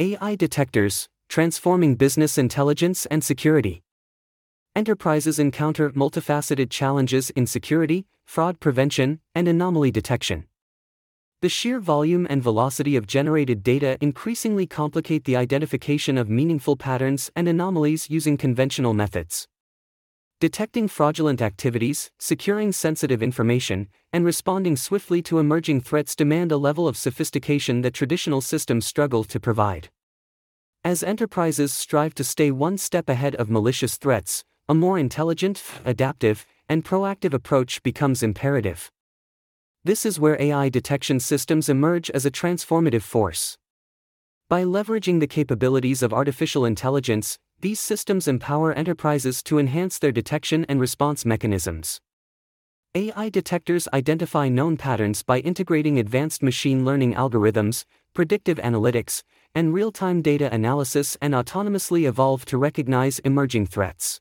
AI detectors, transforming business intelligence and security. Enterprises encounter multifaceted challenges in security, fraud prevention, and anomaly detection. The sheer volume and velocity of generated data increasingly complicate the identification of meaningful patterns and anomalies using conventional methods. Detecting fraudulent activities, securing sensitive information, and responding swiftly to emerging threats demand a level of sophistication that traditional systems struggle to provide. As enterprises strive to stay one step ahead of malicious threats, a more intelligent, adaptive, and proactive approach becomes imperative. This is where AI detection systems emerge as a transformative force. By leveraging the capabilities of artificial intelligence, these systems empower enterprises to enhance their detection and response mechanisms. AI detectors identify known patterns by integrating advanced machine learning algorithms, predictive analytics, and real time data analysis and autonomously evolve to recognize emerging threats.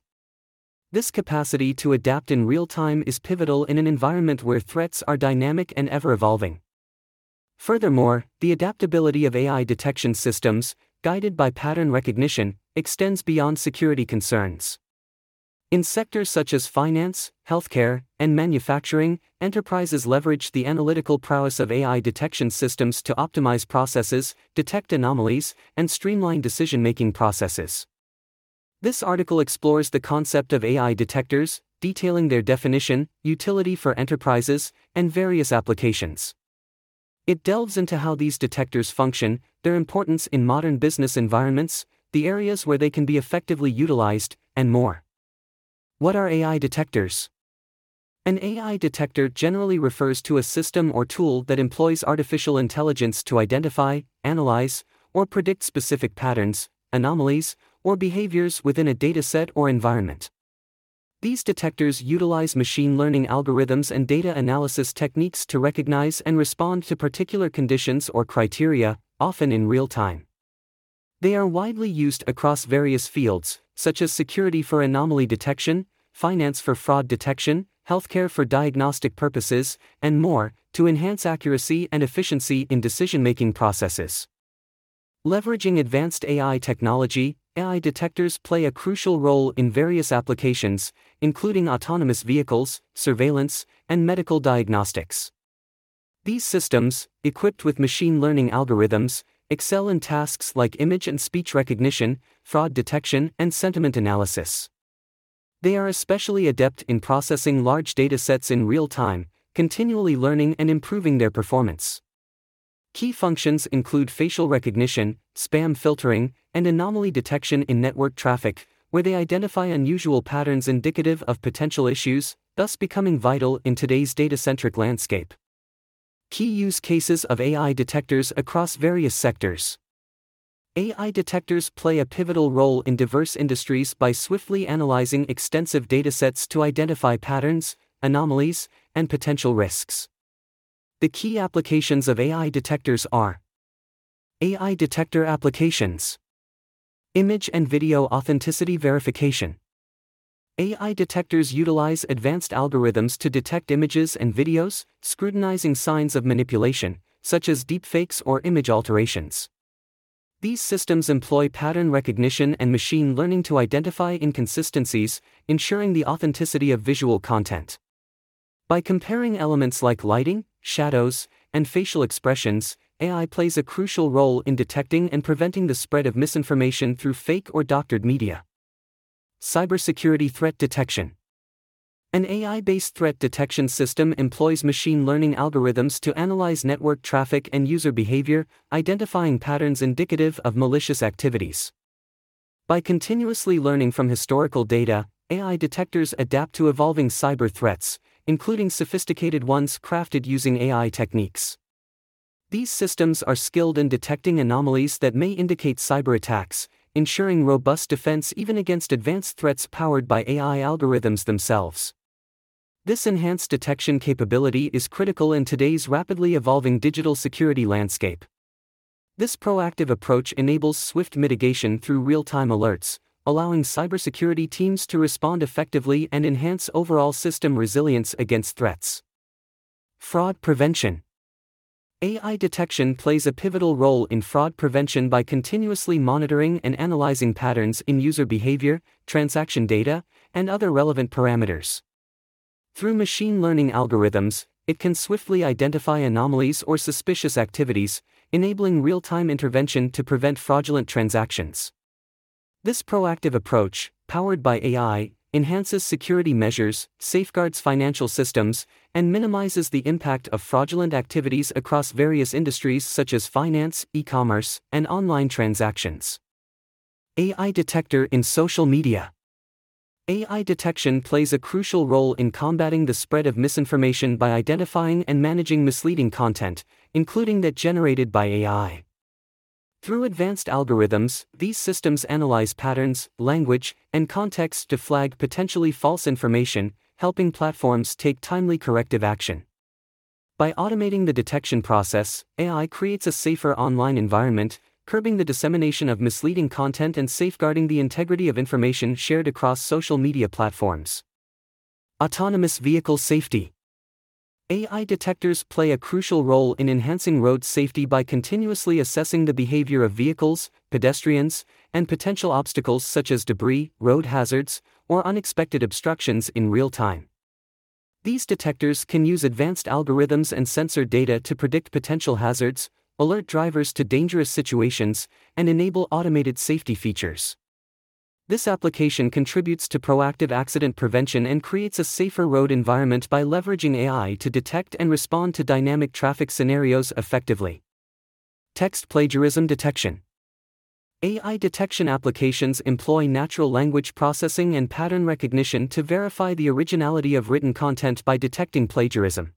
This capacity to adapt in real time is pivotal in an environment where threats are dynamic and ever evolving. Furthermore, the adaptability of AI detection systems, guided by pattern recognition, extends beyond security concerns. In sectors such as finance, healthcare, and manufacturing, enterprises leverage the analytical prowess of AI detection systems to optimize processes, detect anomalies, and streamline decision making processes. This article explores the concept of AI detectors, detailing their definition, utility for enterprises, and various applications. It delves into how these detectors function, their importance in modern business environments, the areas where they can be effectively utilized, and more. What are AI detectors? An AI detector generally refers to a system or tool that employs artificial intelligence to identify, analyze, or predict specific patterns, anomalies, or behaviors within a dataset or environment. These detectors utilize machine learning algorithms and data analysis techniques to recognize and respond to particular conditions or criteria, often in real time. They are widely used across various fields, such as security for anomaly detection, finance for fraud detection, healthcare for diagnostic purposes, and more, to enhance accuracy and efficiency in decision making processes. Leveraging advanced AI technology, AI detectors play a crucial role in various applications, including autonomous vehicles, surveillance, and medical diagnostics. These systems, equipped with machine learning algorithms, excel in tasks like image and speech recognition, fraud detection, and sentiment analysis. They are especially adept in processing large datasets in real time, continually learning and improving their performance. Key functions include facial recognition, spam filtering, and anomaly detection in network traffic, where they identify unusual patterns indicative of potential issues, thus becoming vital in today's data centric landscape. Key use cases of AI detectors across various sectors. AI detectors play a pivotal role in diverse industries by swiftly analyzing extensive datasets to identify patterns, anomalies, and potential risks. The key applications of AI detectors are AI detector applications, Image and video authenticity verification. AI detectors utilize advanced algorithms to detect images and videos, scrutinizing signs of manipulation, such as deepfakes or image alterations. These systems employ pattern recognition and machine learning to identify inconsistencies, ensuring the authenticity of visual content. By comparing elements like lighting, shadows, and facial expressions, AI plays a crucial role in detecting and preventing the spread of misinformation through fake or doctored media. Cybersecurity Threat Detection An AI based threat detection system employs machine learning algorithms to analyze network traffic and user behavior, identifying patterns indicative of malicious activities. By continuously learning from historical data, AI detectors adapt to evolving cyber threats, including sophisticated ones crafted using AI techniques. These systems are skilled in detecting anomalies that may indicate cyber attacks, ensuring robust defense even against advanced threats powered by AI algorithms themselves. This enhanced detection capability is critical in today's rapidly evolving digital security landscape. This proactive approach enables swift mitigation through real time alerts, allowing cybersecurity teams to respond effectively and enhance overall system resilience against threats. Fraud prevention. AI detection plays a pivotal role in fraud prevention by continuously monitoring and analyzing patterns in user behavior, transaction data, and other relevant parameters. Through machine learning algorithms, it can swiftly identify anomalies or suspicious activities, enabling real time intervention to prevent fraudulent transactions. This proactive approach, powered by AI, enhances security measures, safeguards financial systems, and minimizes the impact of fraudulent activities across various industries such as finance, e commerce, and online transactions. AI Detector in Social Media AI detection plays a crucial role in combating the spread of misinformation by identifying and managing misleading content, including that generated by AI. Through advanced algorithms, these systems analyze patterns, language, and context to flag potentially false information, helping platforms take timely corrective action. By automating the detection process, AI creates a safer online environment, curbing the dissemination of misleading content and safeguarding the integrity of information shared across social media platforms. Autonomous Vehicle Safety AI detectors play a crucial role in enhancing road safety by continuously assessing the behavior of vehicles, pedestrians, and potential obstacles such as debris, road hazards, or unexpected obstructions in real time. These detectors can use advanced algorithms and sensor data to predict potential hazards, alert drivers to dangerous situations, and enable automated safety features. This application contributes to proactive accident prevention and creates a safer road environment by leveraging AI to detect and respond to dynamic traffic scenarios effectively. Text plagiarism detection. AI detection applications employ natural language processing and pattern recognition to verify the originality of written content by detecting plagiarism.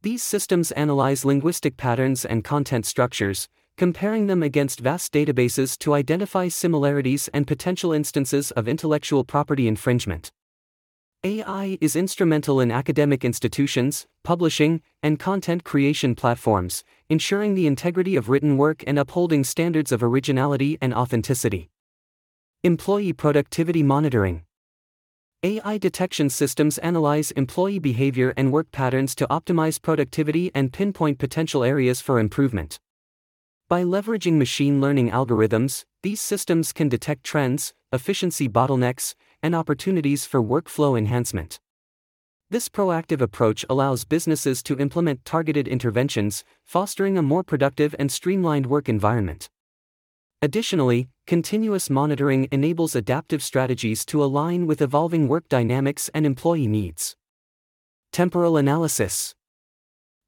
These systems analyze linguistic patterns and content structures, comparing them against vast databases to identify similarities and potential instances of intellectual property infringement. AI is instrumental in academic institutions, publishing, and content creation platforms, ensuring the integrity of written work and upholding standards of originality and authenticity. Employee Productivity Monitoring AI detection systems analyze employee behavior and work patterns to optimize productivity and pinpoint potential areas for improvement. By leveraging machine learning algorithms, these systems can detect trends, efficiency bottlenecks, and opportunities for workflow enhancement. This proactive approach allows businesses to implement targeted interventions, fostering a more productive and streamlined work environment. Additionally, continuous monitoring enables adaptive strategies to align with evolving work dynamics and employee needs. Temporal analysis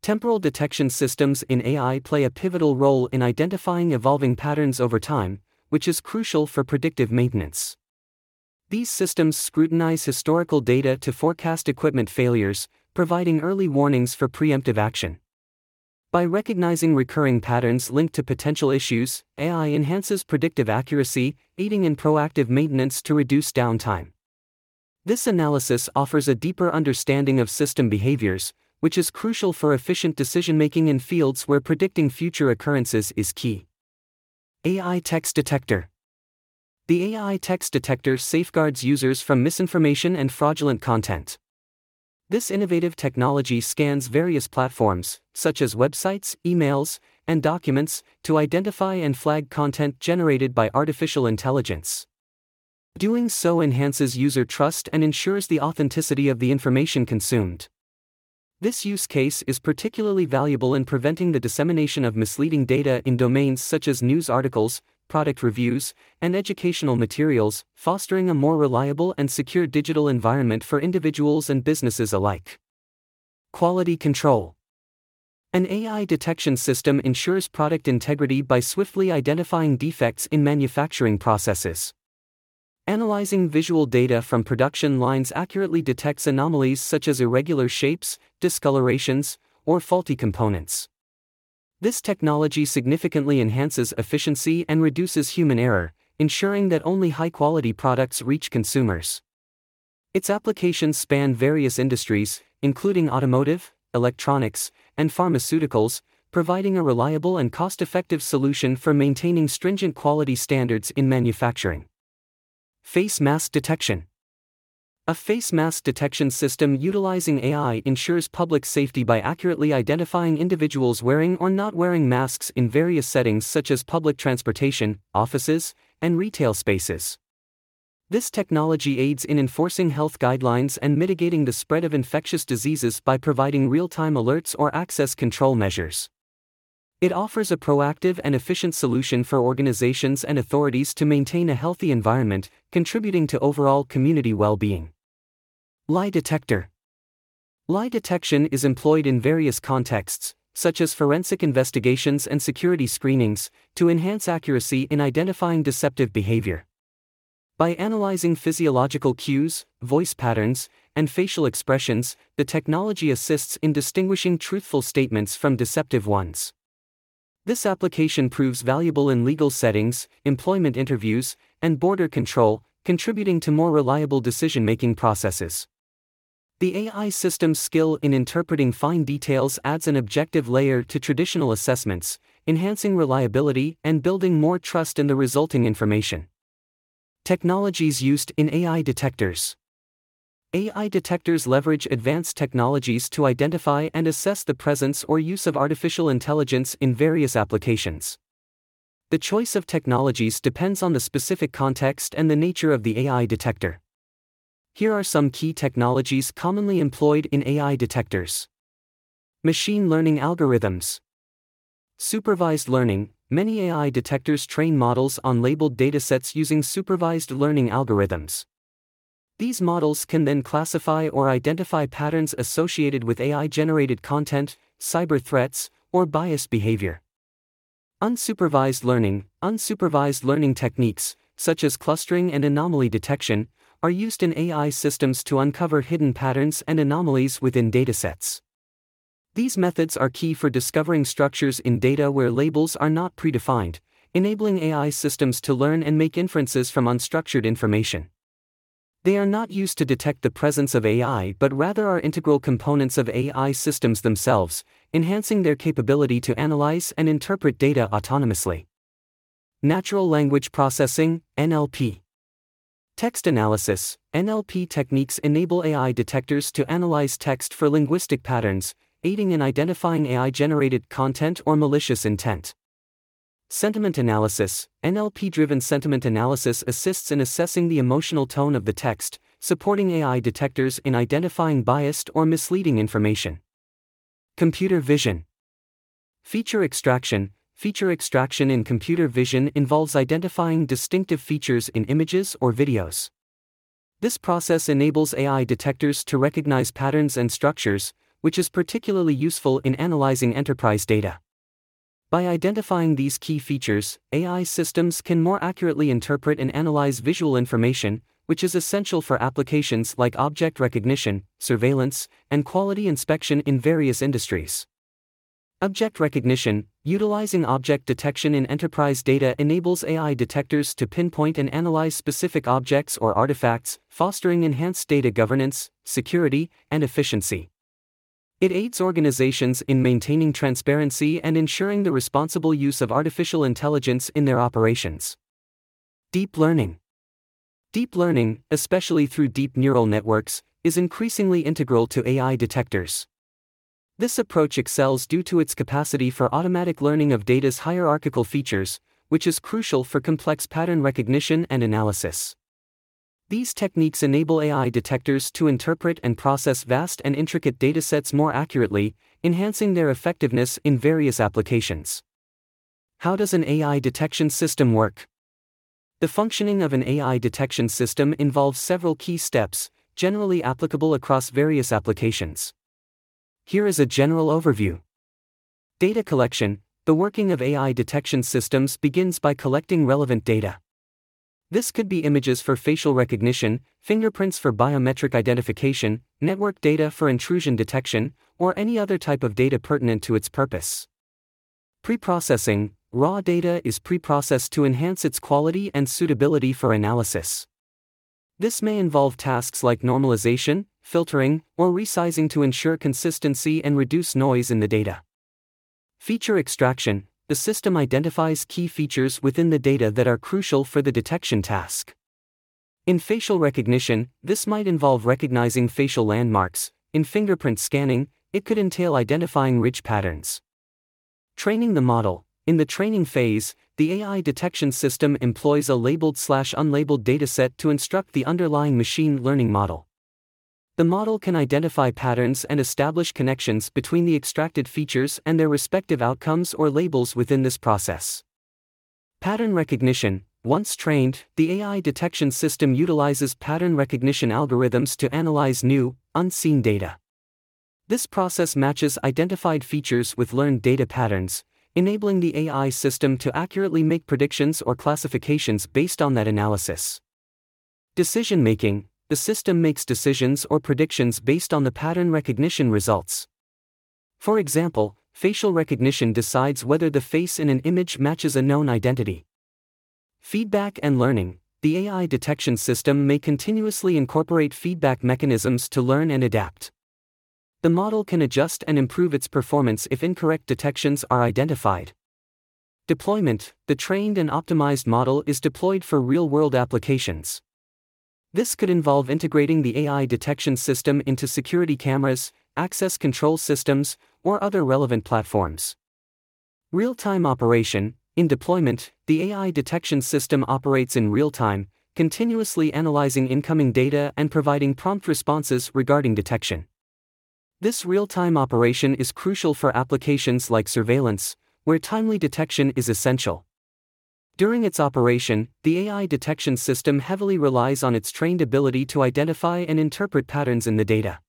Temporal detection systems in AI play a pivotal role in identifying evolving patterns over time, which is crucial for predictive maintenance. These systems scrutinize historical data to forecast equipment failures, providing early warnings for preemptive action. By recognizing recurring patterns linked to potential issues, AI enhances predictive accuracy, aiding in proactive maintenance to reduce downtime. This analysis offers a deeper understanding of system behaviors, which is crucial for efficient decision making in fields where predicting future occurrences is key. AI Text Detector The AI Text Detector safeguards users from misinformation and fraudulent content. This innovative technology scans various platforms, such as websites, emails, and documents, to identify and flag content generated by artificial intelligence. Doing so enhances user trust and ensures the authenticity of the information consumed. This use case is particularly valuable in preventing the dissemination of misleading data in domains such as news articles, product reviews, and educational materials, fostering a more reliable and secure digital environment for individuals and businesses alike. Quality Control An AI detection system ensures product integrity by swiftly identifying defects in manufacturing processes. Analyzing visual data from production lines accurately detects anomalies such as irregular shapes, discolorations, or faulty components. This technology significantly enhances efficiency and reduces human error, ensuring that only high quality products reach consumers. Its applications span various industries, including automotive, electronics, and pharmaceuticals, providing a reliable and cost effective solution for maintaining stringent quality standards in manufacturing. Face mask detection. A face mask detection system utilizing AI ensures public safety by accurately identifying individuals wearing or not wearing masks in various settings such as public transportation, offices, and retail spaces. This technology aids in enforcing health guidelines and mitigating the spread of infectious diseases by providing real time alerts or access control measures. It offers a proactive and efficient solution for organizations and authorities to maintain a healthy environment, contributing to overall community well being. Lie detector Lie detection is employed in various contexts, such as forensic investigations and security screenings, to enhance accuracy in identifying deceptive behavior. By analyzing physiological cues, voice patterns, and facial expressions, the technology assists in distinguishing truthful statements from deceptive ones. This application proves valuable in legal settings, employment interviews, and border control, contributing to more reliable decision making processes. The AI system's skill in interpreting fine details adds an objective layer to traditional assessments, enhancing reliability and building more trust in the resulting information. Technologies used in AI detectors. AI detectors leverage advanced technologies to identify and assess the presence or use of artificial intelligence in various applications. The choice of technologies depends on the specific context and the nature of the AI detector. Here are some key technologies commonly employed in AI detectors Machine learning algorithms. Supervised learning Many AI detectors train models on labeled datasets using supervised learning algorithms. These models can then classify or identify patterns associated with AI generated content, cyber threats, or biased behavior. Unsupervised learning Unsupervised learning techniques, such as clustering and anomaly detection, are used in AI systems to uncover hidden patterns and anomalies within datasets. These methods are key for discovering structures in data where labels are not predefined, enabling AI systems to learn and make inferences from unstructured information. They are not used to detect the presence of AI but rather are integral components of AI systems themselves, enhancing their capability to analyze and interpret data autonomously. Natural Language Processing, NLP. Text analysis, NLP techniques enable AI detectors to analyze text for linguistic patterns, aiding in identifying AI generated content or malicious intent. Sentiment analysis NLP driven sentiment analysis assists in assessing the emotional tone of the text, supporting AI detectors in identifying biased or misleading information. Computer vision. Feature extraction Feature extraction in computer vision involves identifying distinctive features in images or videos. This process enables AI detectors to recognize patterns and structures, which is particularly useful in analyzing enterprise data. By identifying these key features, AI systems can more accurately interpret and analyze visual information, which is essential for applications like object recognition, surveillance, and quality inspection in various industries. Object recognition, utilizing object detection in enterprise data, enables AI detectors to pinpoint and analyze specific objects or artifacts, fostering enhanced data governance, security, and efficiency. It aids organizations in maintaining transparency and ensuring the responsible use of artificial intelligence in their operations. Deep learning. Deep learning, especially through deep neural networks, is increasingly integral to AI detectors. This approach excels due to its capacity for automatic learning of data's hierarchical features, which is crucial for complex pattern recognition and analysis. These techniques enable AI detectors to interpret and process vast and intricate datasets more accurately, enhancing their effectiveness in various applications. How does an AI detection system work? The functioning of an AI detection system involves several key steps, generally applicable across various applications. Here is a general overview. Data collection The working of AI detection systems begins by collecting relevant data. This could be images for facial recognition, fingerprints for biometric identification, network data for intrusion detection, or any other type of data pertinent to its purpose. Preprocessing Raw data is preprocessed to enhance its quality and suitability for analysis. This may involve tasks like normalization, filtering, or resizing to ensure consistency and reduce noise in the data. Feature extraction the system identifies key features within the data that are crucial for the detection task. In facial recognition, this might involve recognizing facial landmarks. In fingerprint scanning, it could entail identifying ridge patterns. Training the model. In the training phase, the AI detection system employs a labeled slash unlabeled dataset to instruct the underlying machine learning model. The model can identify patterns and establish connections between the extracted features and their respective outcomes or labels within this process. Pattern recognition Once trained, the AI detection system utilizes pattern recognition algorithms to analyze new, unseen data. This process matches identified features with learned data patterns, enabling the AI system to accurately make predictions or classifications based on that analysis. Decision making the system makes decisions or predictions based on the pattern recognition results. For example, facial recognition decides whether the face in an image matches a known identity. Feedback and learning the AI detection system may continuously incorporate feedback mechanisms to learn and adapt. The model can adjust and improve its performance if incorrect detections are identified. Deployment The trained and optimized model is deployed for real world applications. This could involve integrating the AI detection system into security cameras, access control systems, or other relevant platforms. Real time operation In deployment, the AI detection system operates in real time, continuously analyzing incoming data and providing prompt responses regarding detection. This real time operation is crucial for applications like surveillance, where timely detection is essential. During its operation, the AI detection system heavily relies on its trained ability to identify and interpret patterns in the data.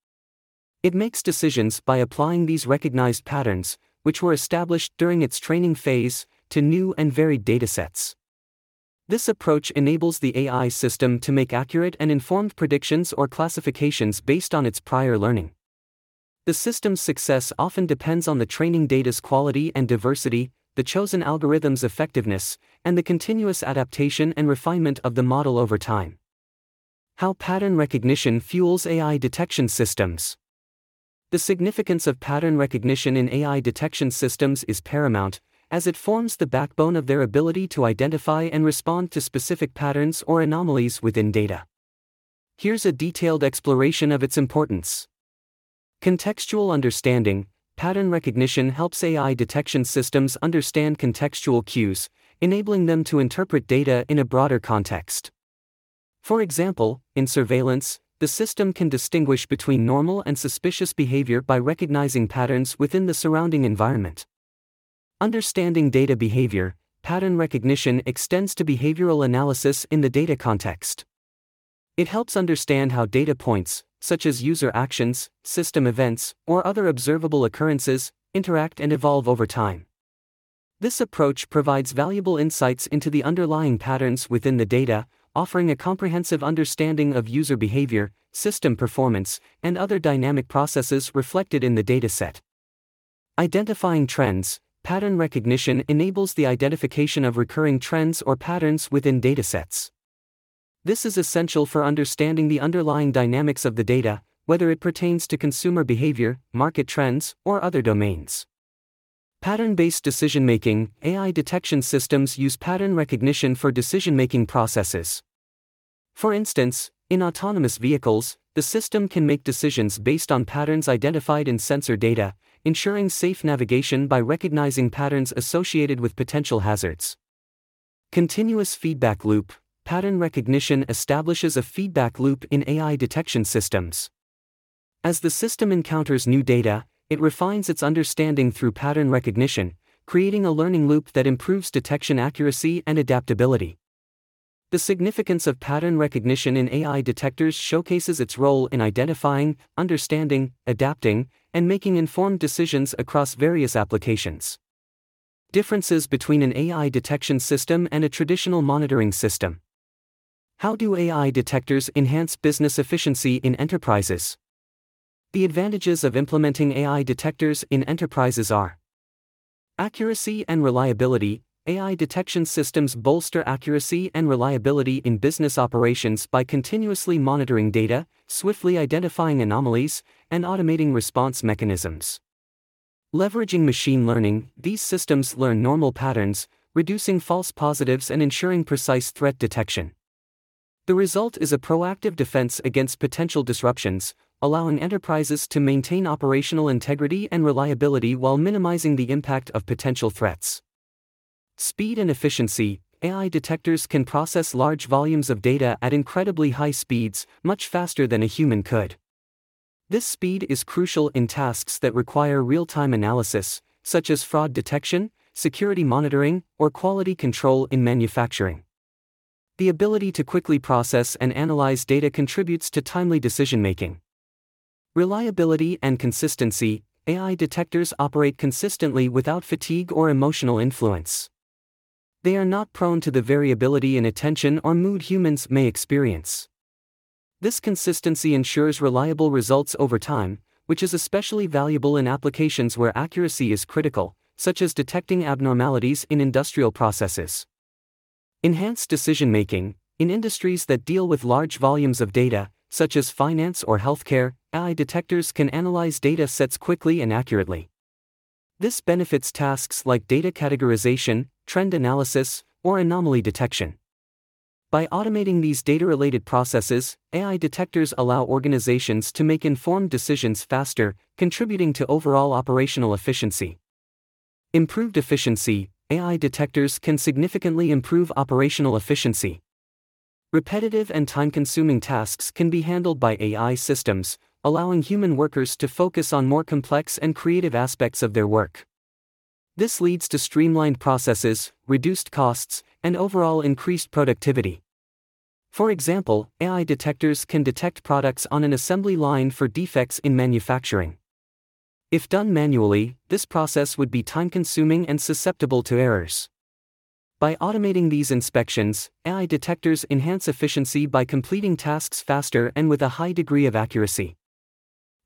It makes decisions by applying these recognized patterns, which were established during its training phase, to new and varied datasets. This approach enables the AI system to make accurate and informed predictions or classifications based on its prior learning. The system's success often depends on the training data's quality and diversity, the chosen algorithm's effectiveness, and the continuous adaptation and refinement of the model over time. How pattern recognition fuels AI detection systems. The significance of pattern recognition in AI detection systems is paramount, as it forms the backbone of their ability to identify and respond to specific patterns or anomalies within data. Here's a detailed exploration of its importance. Contextual understanding, pattern recognition helps AI detection systems understand contextual cues, enabling them to interpret data in a broader context. For example, in surveillance, the system can distinguish between normal and suspicious behavior by recognizing patterns within the surrounding environment. Understanding data behavior, pattern recognition extends to behavioral analysis in the data context. It helps understand how data points, such as user actions, system events, or other observable occurrences, interact and evolve over time. This approach provides valuable insights into the underlying patterns within the data, offering a comprehensive understanding of user behavior, system performance, and other dynamic processes reflected in the dataset. Identifying trends, pattern recognition enables the identification of recurring trends or patterns within datasets. This is essential for understanding the underlying dynamics of the data, whether it pertains to consumer behavior, market trends, or other domains. Pattern based decision making AI detection systems use pattern recognition for decision making processes. For instance, in autonomous vehicles, the system can make decisions based on patterns identified in sensor data, ensuring safe navigation by recognizing patterns associated with potential hazards. Continuous feedback loop pattern recognition establishes a feedback loop in AI detection systems. As the system encounters new data, it refines its understanding through pattern recognition, creating a learning loop that improves detection accuracy and adaptability. The significance of pattern recognition in AI detectors showcases its role in identifying, understanding, adapting, and making informed decisions across various applications. Differences between an AI detection system and a traditional monitoring system. How do AI detectors enhance business efficiency in enterprises? The advantages of implementing AI detectors in enterprises are accuracy and reliability. AI detection systems bolster accuracy and reliability in business operations by continuously monitoring data, swiftly identifying anomalies, and automating response mechanisms. Leveraging machine learning, these systems learn normal patterns, reducing false positives and ensuring precise threat detection. The result is a proactive defense against potential disruptions, allowing enterprises to maintain operational integrity and reliability while minimizing the impact of potential threats. Speed and efficiency AI detectors can process large volumes of data at incredibly high speeds, much faster than a human could. This speed is crucial in tasks that require real time analysis, such as fraud detection, security monitoring, or quality control in manufacturing. The ability to quickly process and analyze data contributes to timely decision making. Reliability and consistency AI detectors operate consistently without fatigue or emotional influence. They are not prone to the variability in attention or mood humans may experience. This consistency ensures reliable results over time, which is especially valuable in applications where accuracy is critical, such as detecting abnormalities in industrial processes. Enhanced decision making in industries that deal with large volumes of data, such as finance or healthcare, AI detectors can analyze data sets quickly and accurately. This benefits tasks like data categorization, trend analysis, or anomaly detection. By automating these data related processes, AI detectors allow organizations to make informed decisions faster, contributing to overall operational efficiency. Improved efficiency AI detectors can significantly improve operational efficiency. Repetitive and time consuming tasks can be handled by AI systems, allowing human workers to focus on more complex and creative aspects of their work. This leads to streamlined processes, reduced costs, and overall increased productivity. For example, AI detectors can detect products on an assembly line for defects in manufacturing. If done manually, this process would be time consuming and susceptible to errors. By automating these inspections, AI detectors enhance efficiency by completing tasks faster and with a high degree of accuracy.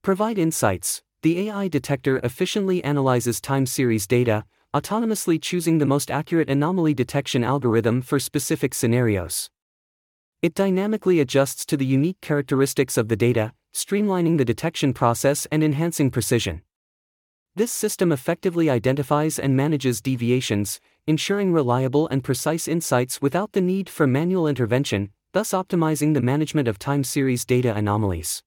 Provide insights. The AI detector efficiently analyzes time series data, autonomously choosing the most accurate anomaly detection algorithm for specific scenarios. It dynamically adjusts to the unique characteristics of the data, streamlining the detection process and enhancing precision. This system effectively identifies and manages deviations, ensuring reliable and precise insights without the need for manual intervention, thus optimizing the management of time series data anomalies.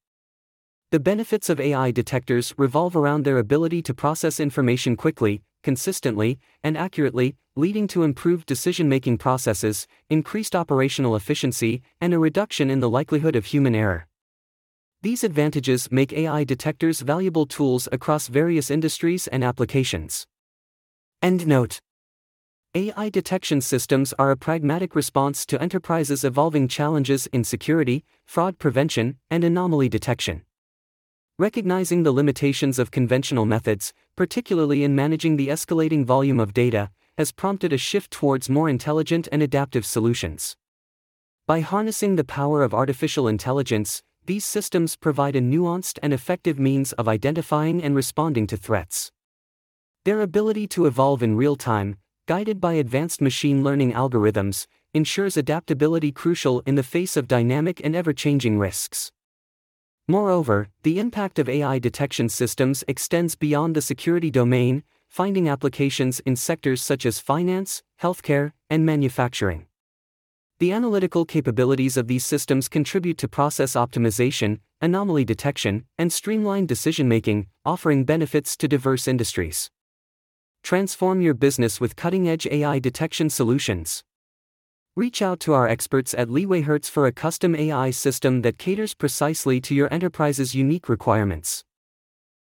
The benefits of AI detectors revolve around their ability to process information quickly, consistently, and accurately, leading to improved decision making processes, increased operational efficiency, and a reduction in the likelihood of human error. These advantages make AI detectors valuable tools across various industries and applications. End note AI detection systems are a pragmatic response to enterprises' evolving challenges in security, fraud prevention, and anomaly detection. Recognizing the limitations of conventional methods, particularly in managing the escalating volume of data, has prompted a shift towards more intelligent and adaptive solutions. By harnessing the power of artificial intelligence, these systems provide a nuanced and effective means of identifying and responding to threats. Their ability to evolve in real time, guided by advanced machine learning algorithms, ensures adaptability crucial in the face of dynamic and ever changing risks. Moreover, the impact of AI detection systems extends beyond the security domain, finding applications in sectors such as finance, healthcare, and manufacturing. The analytical capabilities of these systems contribute to process optimization, anomaly detection, and streamlined decision making, offering benefits to diverse industries. Transform your business with cutting edge AI detection solutions. Reach out to our experts at LeewayHertz for a custom AI system that caters precisely to your enterprise's unique requirements.